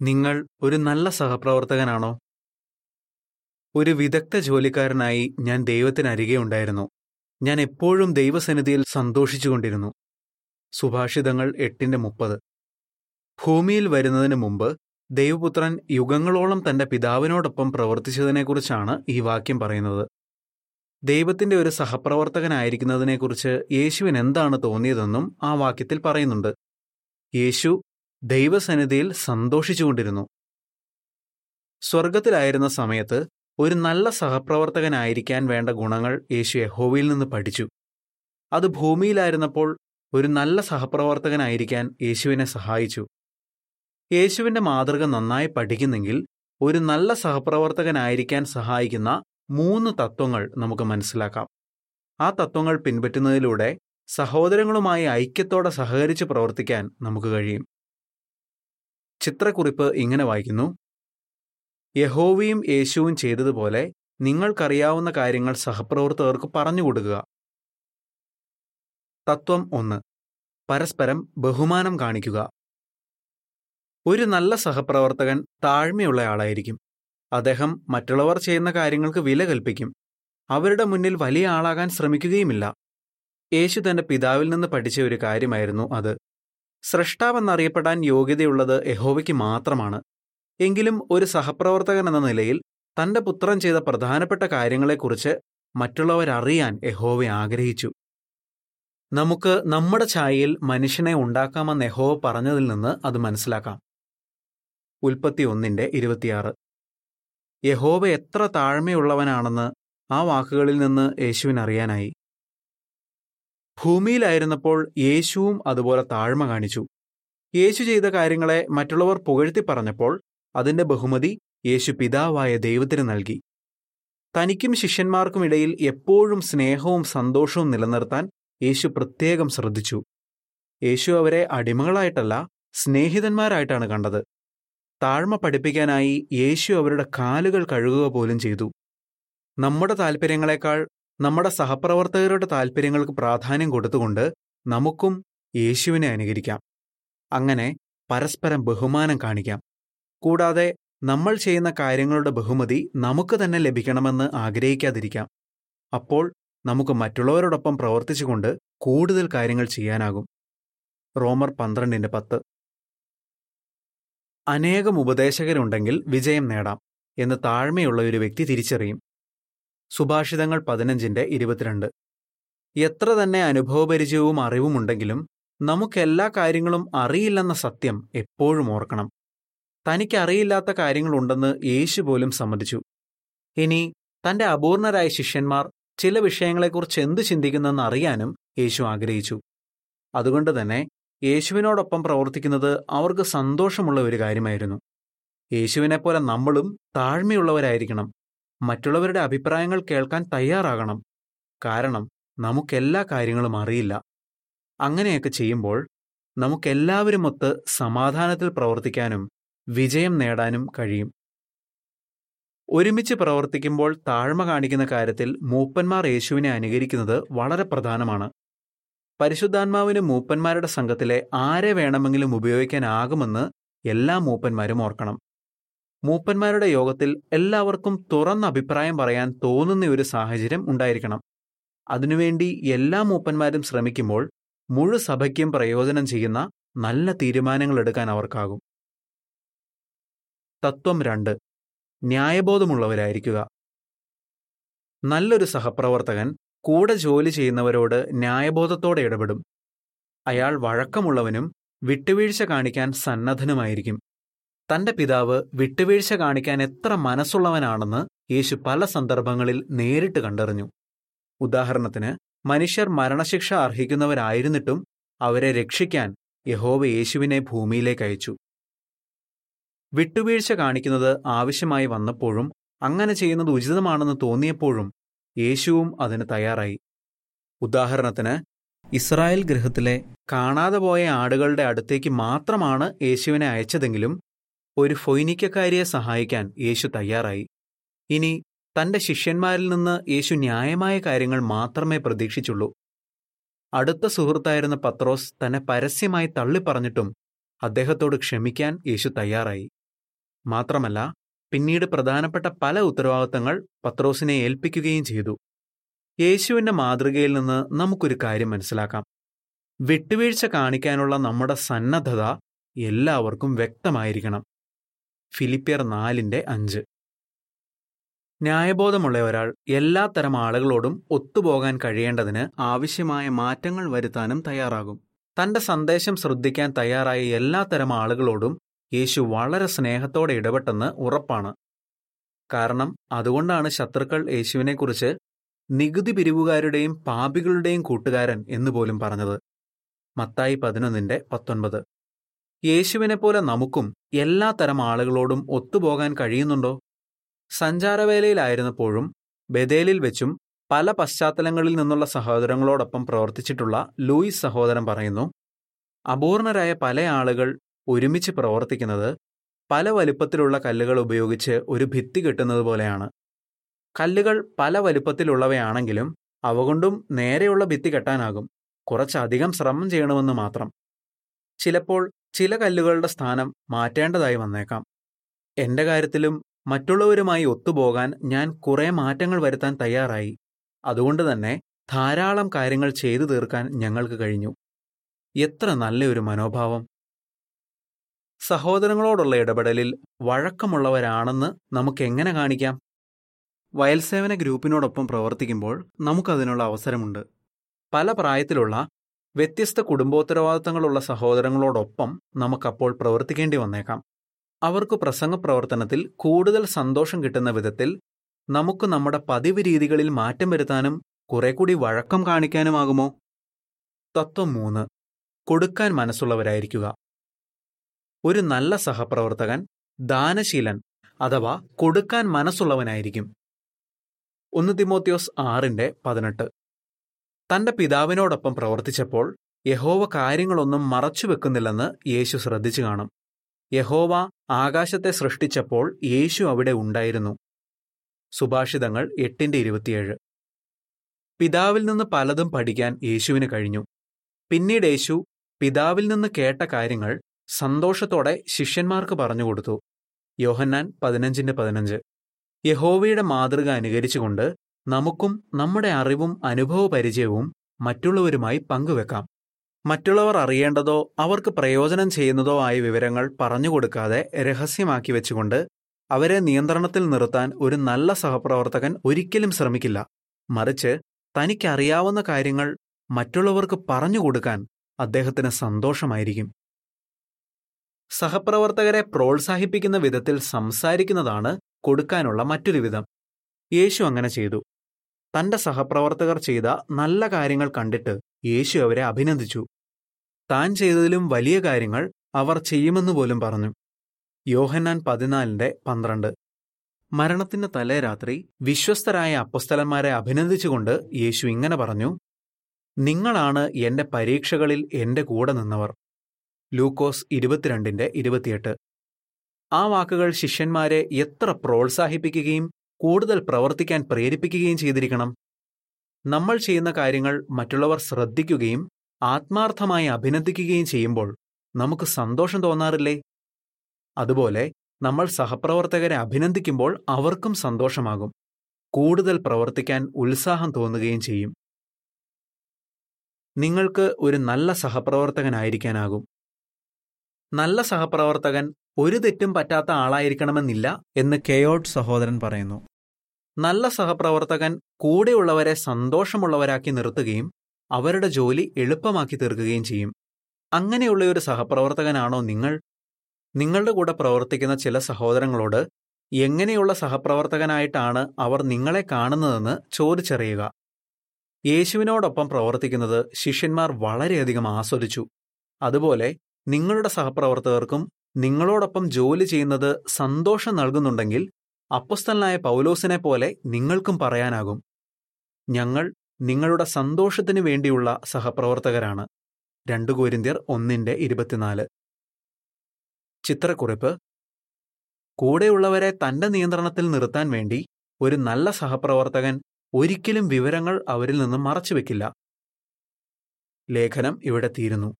നിങ്ങൾ ഒരു നല്ല സഹപ്രവർത്തകനാണോ? ഒരു വിദഗ്ധ ജോലിക്കാരനായി ഞാൻ ദൈവത്തിനരികെ ഉണ്ടായിരുന്നു. ഞാൻ എപ്പോഴും ദൈവസന്നിധിയിൽ സന്തോഷിച്ചുകൊണ്ടിരുന്നു. സുഭാഷിതങ്ങൾ എട്ടിന്റെ മുപ്പത്. ഭൂമിയിൽ വരുന്നതിന് മുമ്പ് ദൈവപുത്രൻ യുഗങ്ങളോളം തന്റെ പിതാവിനോടൊപ്പം പ്രവർത്തിച്ചതിനെക്കുറിച്ചാണ് ഈ വാക്യം പറയുന്നത്. ദൈവത്തിന്റെ ഒരു സഹപ്രവർത്തകനായിരിക്കുന്നതിനെക്കുറിച്ച് യേശുവിന് എന്താണ് തോന്നിയതെന്നും ആ വാക്യത്തിൽ പറയുന്നുണ്ട്. യേശു ദൈവസന്നിധിയിൽ സന്തോഷിച്ചുകൊണ്ടിരുന്നു. സ്വർഗത്തിലായിരുന്ന സമയത്ത് ഒരു നല്ല സഹപ്രവർത്തകനായിരിക്കാൻ വേണ്ട ഗുണങ്ങൾ യേശു യഹോവയിൽ നിന്ന് പഠിച്ചു. അത് ഭൂമിയിലായിരുന്നപ്പോൾ ഒരു നല്ല സഹപ്രവർത്തകനായിരിക്കാൻ യേശുവിനെ സഹായിച്ചു. യേശുവിന്റെ മാതൃക നന്നായി പഠിക്കുന്നെങ്കിൽ ഒരു നല്ല സഹപ്രവർത്തകനായിരിക്കാൻ സഹായിക്കുന്ന മൂന്ന് തത്വങ്ങൾ നമുക്ക് മനസ്സിലാക്കാം. ആ തത്വങ്ങൾ പിൻപറ്റുന്നതിലൂടെ സഹോദരങ്ങളുമായി ഐക്യത്തോടെ സഹകരിച്ച് പ്രവർത്തിക്കാൻ നമുക്ക് കഴിയും. ചിത്രക്കുറിപ്പ് ഇങ്ങനെ വായിക്കുന്നു. യഹോവയും യേശുവും ചെയ്തതുപോലെ നിങ്ങൾക്കറിയാവുന്ന കാര്യങ്ങൾ സഹപ്രവർത്തകർക്ക് പറഞ്ഞു കൊടുക്കുക. തത്വം ഒന്ന്. പരസ്പരം ബഹുമാനം കാണിക്കുക. ഒരു നല്ല സഹപ്രവർത്തകൻ താഴ്മയുള്ള ആളായിരിക്കും. അദ്ദേഹം മറ്റുള്ളവർ ചെയ്യുന്ന കാര്യങ്ങൾക്ക് വില കൽപ്പിക്കും. അവരുടെ മുന്നിൽ വലിയ ആളാകാൻ ശ്രമിക്കുകയുമില്ല. യേശു തന്റെ പിതാവിൽ നിന്ന് പഠിച്ച ഒരു കാര്യമായിരുന്നു അത്. സ്രഷ്ടാവെന്നറിയപ്പെടാൻ യോഗ്യതയുള്ളത് യഹോവയ്ക്ക് മാത്രമാണ്. എങ്കിലും ഒരു സഹപ്രവർത്തകൻ എന്ന നിലയിൽ തന്റെ പുത്രൻ ചെയ്ത പ്രധാനപ്പെട്ട കാര്യങ്ങളെക്കുറിച്ച് മറ്റുള്ളവരറിയാൻ യഹോവ ആഗ്രഹിച്ചു. നമുക്ക് നമ്മുടെ ഛായയിൽ മനുഷ്യനെ ഉണ്ടാക്കാമെന്ന് യഹോവ പറഞ്ഞതിൽ നിന്ന് അത് മനസ്സിലാക്കാം. ഉൽപ്പത്തി ഒന്നിന്റെ ഇരുപത്തിയാറ്. യഹോവ എത്ര താഴ്മയുള്ളവനാണെന്ന് ആ വാക്കുകളിൽ നിന്ന് യേശുവിനറിയാനായി. ഭൂമിയിലായിരുന്നപ്പോൾ യേശുവും അതുപോലെ താഴ്മ കാണിച്ചു. യേശു ചെയ്ത കാര്യങ്ങളെ മറ്റുള്ളവർ പുകഴ്ത്തി പറഞ്ഞപ്പോൾ അതിന്റെ ബഹുമതി യേശു പിതാവായ ദൈവത്തിന് നൽകി. തനിക്കും ശിഷ്യന്മാർക്കും ഇടയിൽ എപ്പോഴും സ്നേഹവും സന്തോഷവും നിലനിർത്താൻ യേശു പ്രത്യേകം ശ്രദ്ധിച്ചു. യേശു അവരെ അടിമകളായിട്ടല്ല സ്നേഹിതന്മാരായിട്ടാണ് കണ്ടത്. താഴ്മ പഠിപ്പിക്കാനായി യേശു അവരുടെ കാലുകൾ കഴുകുക പോലും ചെയ്തു. നമ്മുടെ താല്പര്യങ്ങളെക്കാൾ നമ്മുടെ സഹപ്രവർത്തകരുടെ താല്പര്യങ്ങൾക്ക് പ്രാധാന്യം കൊടുത്തുകൊണ്ട് നമുക്കും യേശുവിനെ അനുകരിക്കാം. അങ്ങനെ പരസ്പരം ബഹുമാനം കാണിക്കാം. കൂടാതെ നമ്മൾ ചെയ്യുന്ന കാര്യങ്ങളുടെ ബഹുമതി നമുക്ക് തന്നെ ലഭിക്കണമെന്ന് ആഗ്രഹിക്കാതിരിക്കാം. അപ്പോൾ നമുക്ക് മറ്റുള്ളവരോടൊപ്പം പ്രവർത്തിച്ചുകൊണ്ട് കൂടുതൽ കാര്യങ്ങൾ ചെയ്യാനാകും. റോമർ പന്ത്രണ്ടിന്റെ പത്ത്. അനേകം ഉപദേശകരുണ്ടെങ്കിൽ വിജയം നേടാം എന്ന് താഴ്മയുള്ള ഒരു വ്യക്തി തിരിച്ചറിയും. സുഭാഷിതങ്ങൾ പതിനഞ്ചിന്റെ ഇരുപത്തിരണ്ട്. എത്ര തന്നെ അനുഭവപരിചയവും അറിവുമുണ്ടെങ്കിലും നമുക്കെല്ലാ കാര്യങ്ങളും അറിയില്ലെന്ന സത്യം എപ്പോഴും ഓർക്കണം. തനിക്കറിയില്ലാത്ത കാര്യങ്ങളുണ്ടെന്ന് യേശു പോലും സമ്മതിച്ചു. ഇനി തന്റെ അപൂർണരായ ശിഷ്യന്മാർ ചില വിഷയങ്ങളെക്കുറിച്ച് എന്തു ചിന്തിക്കുന്നെന്ന് അറിയാനും യേശു ആഗ്രഹിച്ചു. അതുകൊണ്ട് തന്നെ യേശുവിനോടൊപ്പം പ്രവർത്തിക്കുന്നത് അവർക്ക് സന്തോഷമുള്ള ഒരു കാര്യമായിരുന്നു. യേശുവിനെപ്പോലെ നമ്മളും താഴ്മയുള്ളവരായിരിക്കണം. മറ്റുള്ളവരുടെ അഭിപ്രായങ്ങൾ കേൾക്കാൻ തയ്യാറാകണം. കാരണം നമുക്കെല്ലാ കാര്യങ്ങളും അറിയില്ല. അങ്ങനെയൊക്കെ ചെയ്യുമ്പോൾ നമുക്കെല്ലാവരും ഒത്ത് സമാധാനത്തിൽ പ്രവർത്തിക്കാനും വിജയം നേടാനും കഴിയും. ഒരുമിച്ച് പ്രവർത്തിക്കുമ്പോൾ താഴ്മ കാണിക്കുന്ന കാര്യത്തിൽ മൂപ്പന്മാർ യേശുവിനെ അനുകരിക്കുന്നത് വളരെ പ്രധാനമാണ്. പരിശുദ്ധാത്മാവിന് മൂപ്പന്മാരുടെ സംഘത്തിലെ ആരെ വേണമെങ്കിലും ഉപയോഗിക്കാനാകുമെന്ന് എല്ലാ മൂപ്പന്മാരും ഓർക്കണം. മൂപ്പന്മാരുടെ യോഗത്തിൽ എല്ലാവർക്കും തുറന്ന അഭിപ്രായം പറയാൻ തോന്നുന്ന ഒരു സാഹചര്യം ഉണ്ടായിരിക്കണം. അതിനുവേണ്ടി എല്ലാ മൂപ്പന്മാരും ശ്രമിക്കുമ്പോൾ മുഴു സഭയ്ക്കും പ്രയോജനം ചെയ്യുന്ന നല്ല തീരുമാനങ്ങൾ എടുക്കാൻ അവർക്കാകും. തത്വം രണ്ട്. ന്യായബോധമുള്ളവരായിരിക്കുക. നല്ലൊരു സഹപ്രവർത്തകൻ കൂടെ ജോലി ചെയ്യുന്നവരോട് ന്യായബോധത്തോടെ ഇടപെടും. അയാൾ വഴക്കമുള്ളവനും വിട്ടുവീഴ്ച കാണിക്കാൻ സന്നദ്ധനുമായിരിക്കും. തന്റെ പിതാവ് വിട്ടുവീഴ്ച കാണിക്കാൻ എത്ര മനസ്സുള്ളവനാണെന്ന് യേശു പല സന്ദർഭങ്ങളിൽ നേരിട്ട് കണ്ടറിഞ്ഞു. ഉദാഹരണത്തിന് മനുഷ്യർ മരണശിക്ഷ അർഹിക്കുന്നവരായിരുന്നിട്ടും അവരെ രക്ഷിക്കാൻ യഹോവ യേശുവിനെ ഭൂമിയിലേക്ക് അയച്ചു. വിട്ടുവീഴ്ച കാണിക്കുന്നത് ആവശ്യമായി വന്നപ്പോഴും അങ്ങനെ ചെയ്യുന്നത് ഉചിതമാണെന്ന് തോന്നിയപ്പോഴും യേശുവും അതിന് തയ്യാറായി. ഉദാഹരണത്തിന് ഇസ്രായേൽ ഗൃഹത്തിലെ കാണാതെ പോയ ആടുകളുടെ അടുത്തേക്ക് മാത്രമാണ് യേശുവിനെ അയച്ചതെങ്കിലും ഒരു ഫൊയ്നിക്കക്കാരിയെ സഹായിക്കാൻ യേശു തയ്യാറായി. ഇനി തന്റെ ശിഷ്യന്മാരിൽ നിന്ന് യേശു ന്യായമായ കാര്യങ്ങൾ മാത്രമേ പ്രതീക്ഷിച്ചുള്ളൂ. അടുത്ത സുഹൃത്തായിരുന്ന പത്രോസ് തന്നെ പരസ്യമായി തള്ളിപ്പറഞ്ഞിട്ടും അദ്ദേഹത്തോട് ക്ഷമിക്കാൻ യേശു തയ്യാറായി. മാത്രമല്ല പിന്നീട് പ്രധാനപ്പെട്ട പല ഉത്തരവാദിത്തങ്ങൾ പത്രോസിനെ ഏൽപ്പിക്കുകയും ചെയ്തു. യേശുവിന്റെ മാതൃകയിൽ നിന്ന് നമുക്കൊരു കാര്യം മനസ്സിലാക്കാം. വിട്ടുവീഴ്ച കാണിക്കാനുള്ള നമ്മുടെ സന്നദ്ധത എല്ലാവർക്കും വ്യക്തമായിരിക്കണം. ഫിലിപ്പിയർ നാലിന്റെ അഞ്ച്. ന്യായബോധമുള്ള ഒരാൾ എല്ലാത്തരം ആളുകളോടും ഒത്തുപോകാൻ കഴിയേണ്ടതിന് ആവശ്യമായ മാറ്റങ്ങൾ വരുത്താനും തയ്യാറാകും. തന്റെ സന്ദേശം ശ്രദ്ധിക്കാൻ തയ്യാറായ എല്ലാത്തരം ആളുകളോടും യേശു വളരെ സ്നേഹത്തോടെ ഇടപെട്ടെന്ന് ഉറപ്പാണ്. കാരണം അതുകൊണ്ടാണ് ശത്രുക്കൾ യേശുവിനെക്കുറിച്ച് നികുതി പിരിവുകാരുടെയും പാപികളുടെയും കൂട്ടുകാരൻ എന്നുപോലും പറഞ്ഞത്. മത്തായി പതിനൊന്നിന്റെ പത്തൊൻപത്. യേശുവിനെ പോലെ നമുക്കും തരം ആളുകളോടും ഒത്തുപോകാൻ കഴിയുന്നുണ്ടോ? സഞ്ചാരവേലയിലായിരുന്നപ്പോഴും ബദേലിൽ വെച്ചും പല പശ്ചാത്തലങ്ങളിൽ നിന്നുള്ള സഹോദരങ്ങളോടൊപ്പം പ്രവർത്തിച്ചിട്ടുള്ള ലൂയിസ് സഹോദരൻ പറയുന്നു അപൂർണരായ പല ആളുകൾ ഒരുമിച്ച് പ്രവർത്തിക്കുന്നത് പല വലിപ്പത്തിലുള്ള കല്ലുകൾ ഉപയോഗിച്ച് ഒരു ഭിത്തി കെട്ടുന്നത് പോലെയാണ്. കല്ലുകൾ പല വലിപ്പത്തിലുള്ളവയാണെങ്കിലും അവ കൊണ്ടും നേരെയുള്ള ഭിത്തി കെട്ടാനാകും. കുറച്ചധികം ശ്രമം ചെയ്യണമെന്ന് മാത്രം. ചിലപ്പോൾ ചില കല്ലുകളുടെ സ്ഥാനം മാറ്റേണ്ടതായി വന്നേക്കാം. എന്റെ കാര്യത്തിലും മറ്റുള്ളവരുമായി ഒത്തുപോകാൻ ഞാൻ കുറെ മാറ്റങ്ങൾ വരുത്താൻ തയ്യാറായി. അതുകൊണ്ട് തന്നെ ധാരാളം കാര്യങ്ങൾ ചെയ്തു തീർക്കാൻ ഞങ്ങൾക്ക് കഴിഞ്ഞു. എത്ര നല്ലൊരു മനോഭാവം. സഹോദരങ്ങളോടുള്ള ഇടപെടലിൽ വഴക്കമുള്ളവരാണെന്ന് നമുക്ക് എങ്ങനെ കാണിക്കാം? വയൽസേവന ഗ്രൂപ്പിനോടൊപ്പം പ്രവർത്തിക്കുമ്പോൾ നമുക്കതിനുള്ള അവസരമുണ്ട്. പല പ്രായത്തിലുള്ള വ്യത്യസ്ത കുടുംബോത്തരവാദിത്തങ്ങളുള്ള സഹോദരങ്ങളോടൊപ്പം നമുക്കപ്പോൾ പ്രവർത്തിക്കേണ്ടി വന്നേക്കാം. അവർക്ക് പ്രസംഗ പ്രവർത്തനത്തിൽ കൂടുതൽ സന്തോഷം കിട്ടുന്ന വിധത്തിൽ നമുക്ക് നമ്മുടെ പതിവ് രീതികളിൽ മാറ്റം വരുത്താനും കുറെ കൂടി വഴക്കം കാണിക്കാനുമാകുമോ? തത്വം മൂന്ന്. കൊടുക്കാൻ മനസ്സുള്ളവരായിരിക്കുക. ഒരു നല്ല സഹപ്രവർത്തകൻ ദാനശീലൻ അഥവാ കൊടുക്കാൻ മനസ്സുള്ളവനായിരിക്കും. ഒന്ന് തിമോത്യോസ് ആറിന്റെ പതിനെട്ട്. തന്റെ പിതാവിനോടൊപ്പം പ്രവർത്തിച്ചപ്പോൾ യഹോവ കാര്യങ്ങളൊന്നും മറച്ചുവെക്കുന്നില്ലെന്ന് യേശു ശ്രദ്ധിച്ചു കാണും. യഹോവ ആകാശത്തെ സൃഷ്ടിച്ചപ്പോൾ യേശു അവിടെ ഉണ്ടായിരുന്നു. സുഭാഷിതങ്ങൾ എട്ടിന്റെ ഇരുപത്തിയേഴ്. പിതാവിൽ നിന്ന് പലതും പഠിക്കാൻ യേശുവിന് കഴിഞ്ഞു. പിന്നീട് യേശു പിതാവിൽ നിന്ന് കേട്ട കാര്യങ്ങൾ സന്തോഷത്തോടെ ശിഷ്യന്മാർക്ക് പറഞ്ഞുകൊടുത്തു യോഹന്നാൻ പതിനഞ്ചിന്റെ പതിനഞ്ച്. യഹോവയുടെ മാതൃക അനുകരിച്ചുകൊണ്ട് നമുക്കും നമ്മുടെ അറിവും അനുഭവപരിചയവും മറ്റുള്ളവരുമായി പങ്കുവെക്കാം. മറ്റുള്ളവർ അറിയേണ്ടതോ അവർക്ക് പ്രയോജനം ചെയ്യുന്നതോ ആയ വിവരങ്ങൾ പറഞ്ഞുകൊടുക്കാതെ രഹസ്യമാക്കി വെച്ചുകൊണ്ട് അവരെ നിയന്ത്രണത്തിൽ നിർത്താൻ ഒരു നല്ല സഹപ്രവർത്തകൻ ഒരിക്കലും ശ്രമിക്കില്ല. മറിച്ച് തനിക്കറിയാവുന്ന കാര്യങ്ങൾ മറ്റുള്ളവർക്ക് പറഞ്ഞുകൊടുക്കാൻ അദ്ദേഹത്തിന് സന്തോഷമായിരിക്കും. സഹപ്രവർത്തകരെ പ്രോത്സാഹിപ്പിക്കുന്ന വിധത്തിൽ സംസാരിക്കുന്നതാണ് കൊടുക്കാനുള്ള മറ്റൊരു വിധം. യേശു അങ്ങനെ ചെയ്തു. തന്റെ സഹപ്രവർത്തകർ ചെയ്ത നല്ല കാര്യങ്ങൾ കണ്ടിട്ട് യേശു അവരെ അഭിനന്ദിച്ചു. താൻ ചെയ്തതിലും വലിയ കാര്യങ്ങൾ അവർ ചെയ്യുമെന്ന് പോലും പറഞ്ഞു. യോഹന്നാൻ പതിനാലിന്റെ പന്ത്രണ്ട്. മരണത്തിന്റെ തലേ രാത്രി വിശ്വസ്തരായ അപ്പസ്തലന്മാരെ അഭിനന്ദിച്ചുകൊണ്ട് യേശു ഇങ്ങനെ പറഞ്ഞു നിങ്ങളാണ് എന്റെ പരീക്ഷകളിൽ എന്റെ കൂടെ നിന്നവർ. ലൂക്കോസ് ഇരുപത്തിരണ്ടിന്റെ ഇരുപത്തിയെട്ട്. ആ വാക്കുകൾ ശിഷ്യന്മാരെ എത്ര പ്രോത്സാഹിപ്പിക്കുകയും കൂടുതൽ പ്രവർത്തിക്കാൻ പ്രേരിപ്പിക്കുകയും ചെയ്തിരിക്കണം. നമ്മൾ ചെയ്യുന്ന കാര്യങ്ങൾ മറ്റുള്ളവർ ശ്രദ്ധിക്കുകയും ആത്മാർത്ഥമായി അഭിനന്ദിക്കുകയും ചെയ്യുമ്പോൾ നമുക്ക് സന്തോഷം തോന്നാറില്ലേ? അതുപോലെ നമ്മൾ സഹപ്രവർത്തകരെ അഭിനന്ദിക്കുമ്പോൾ അവർക്കും സന്തോഷമാകും. കൂടുതൽ പ്രവർത്തിക്കാൻ ഉത്സാഹം തോന്നുകയും ചെയ്യും. നിങ്ങൾക്ക് ഒരു നല്ല സഹപ്രവർത്തകനായിരിക്കാനാകും. നല്ല സഹപ്രവർത്തകൻ ഒരു തെറ്റും പറ്റാത്ത ആളായിരിക്കണമെന്നില്ല എന്ന് കെയോട്ട് സഹോദരൻ പറയുന്നു. നല്ല സഹപ്രവർത്തകൻ കൂടെയുള്ളവരെ സന്തോഷമുള്ളവരാക്കി നിർത്തുകയും അവരുടെ ജോലി എളുപ്പമാക്കി തീർക്കുകയും ചെയ്യും. അങ്ങനെയുള്ള ഒരു സഹപ്രവർത്തകനാണോ നിങ്ങൾ? നിങ്ങളുടെ കൂടെ പ്രവർത്തിക്കുന്ന ചില സഹോദരങ്ങളോട് എങ്ങനെയുള്ള സഹപ്രവർത്തകനായിട്ടാണ് അവർ നിങ്ങളെ കാണുന്നതെന്ന് ചോദിച്ചറിയുക. യേശുവിനോടൊപ്പം പ്രവർത്തിക്കുന്നത് ശിഷ്യന്മാർ വളരെയധികം ആസ്വദിച്ചു. അതുപോലെ നിങ്ങളുടെ സഹപ്രവർത്തകർക്കും നിങ്ങളോടൊപ്പം ജോലി ചെയ്യുന്നത് സന്തോഷം നൽകുന്നുണ്ടെങ്കിൽ അപ്പസ്തലനായ പൗലോസിനെ പോലെ നിങ്ങൾക്കും പറയാനാകും. ഞങ്ങൾ നിങ്ങളുടെ സന്തോഷത്തിനു വേണ്ടിയുള്ള സഹപ്രവർത്തകരാണ്. രണ്ടു കോരിന്ത്യർ ഒന്നിന്റെ ഇരുപത്തിനാല്. ചിത്രക്കുറിപ്പ്. കൂടെയുള്ളവരെ തന്റെ നിയന്ത്രണത്തിൽ നിർത്താൻ വേണ്ടി ഒരു നല്ല സഹപ്രവർത്തകൻ ഒരിക്കലും വിവരങ്ങൾ അവരിൽ നിന്നും മറച്ചുവെക്കില്ല ലേഖനം ഇവിടെ തീരുന്നു.